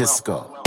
disco.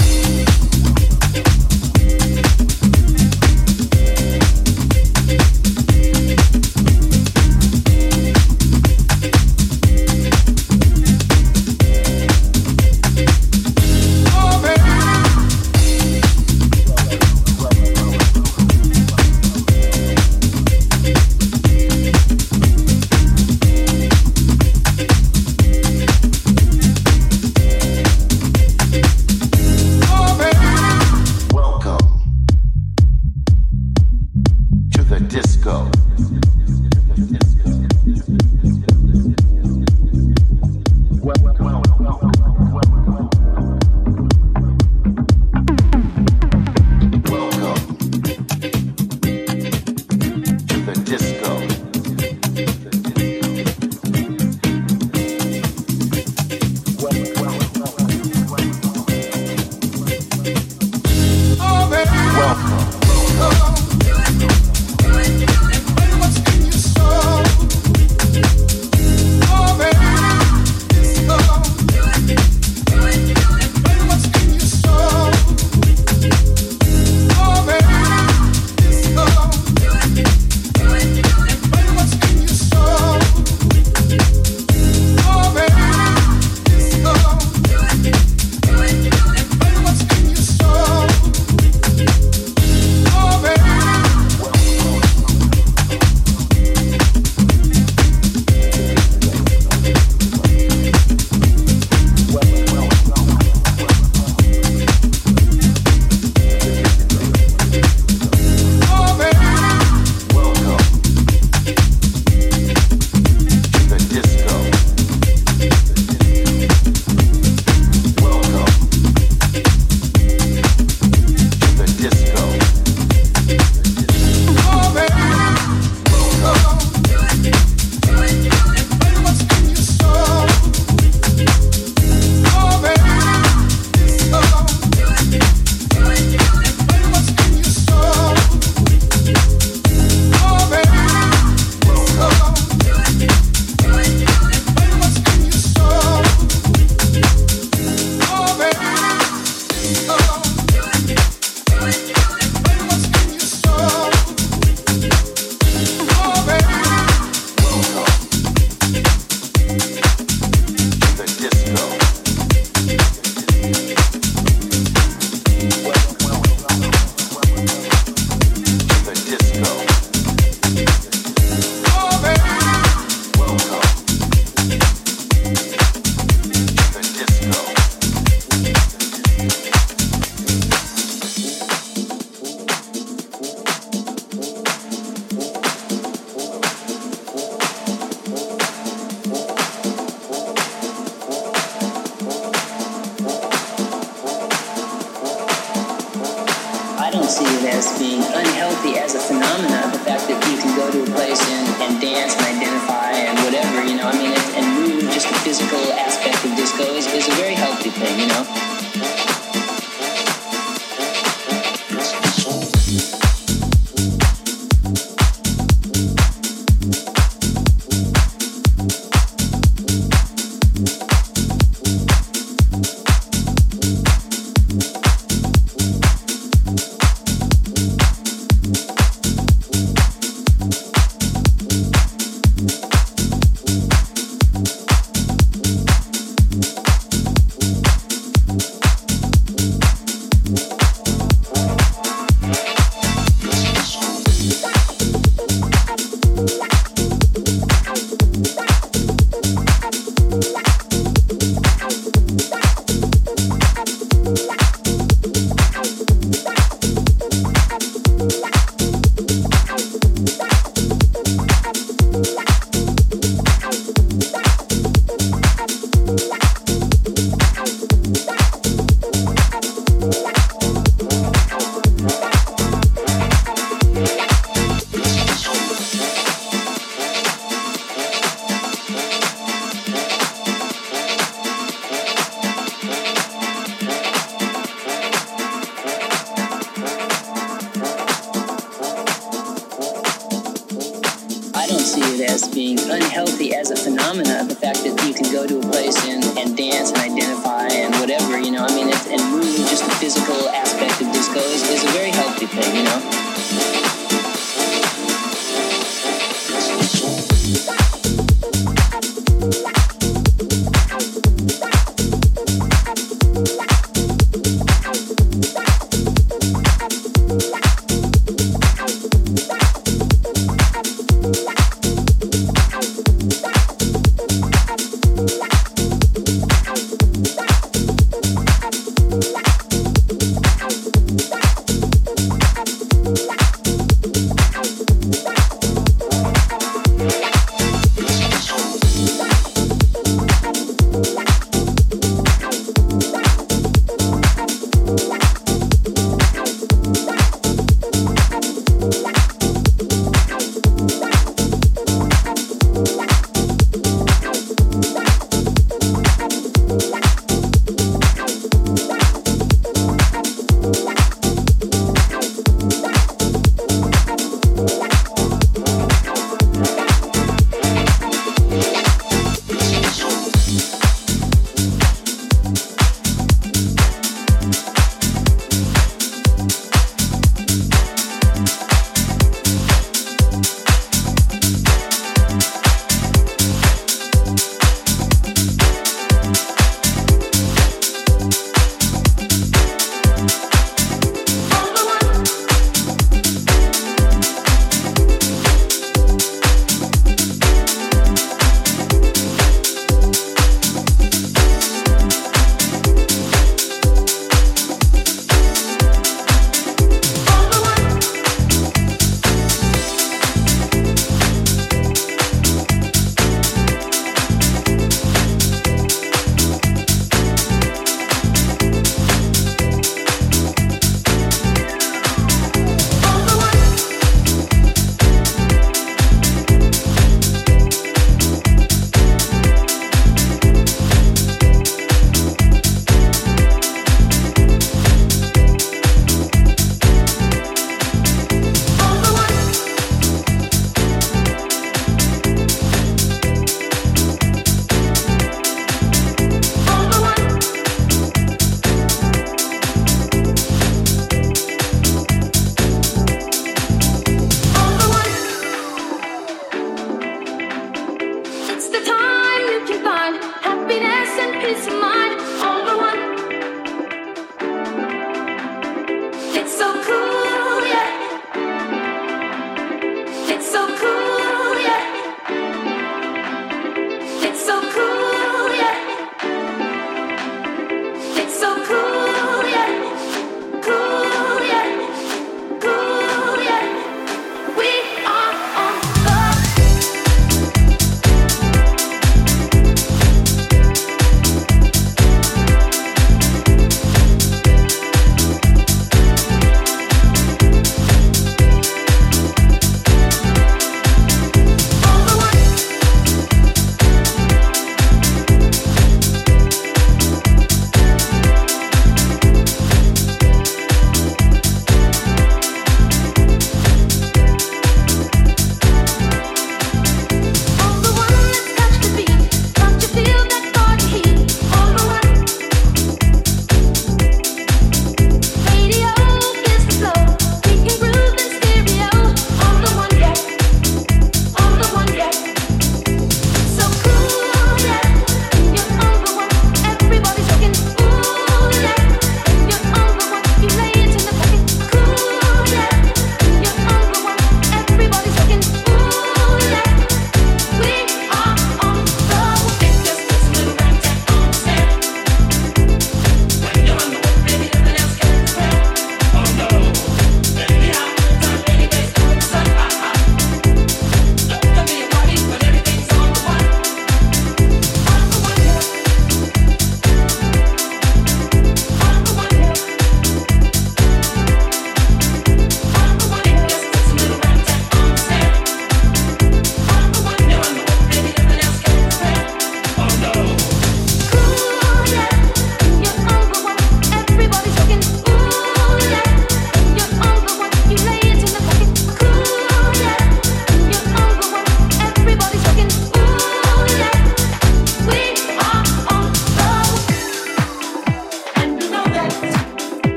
It's mine.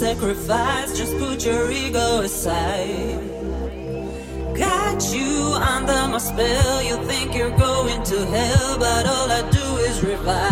sacrifice. Just put your ego aside. Got you under my spell. You think you're going to hell, but all I do is revive.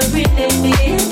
Some me.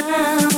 Been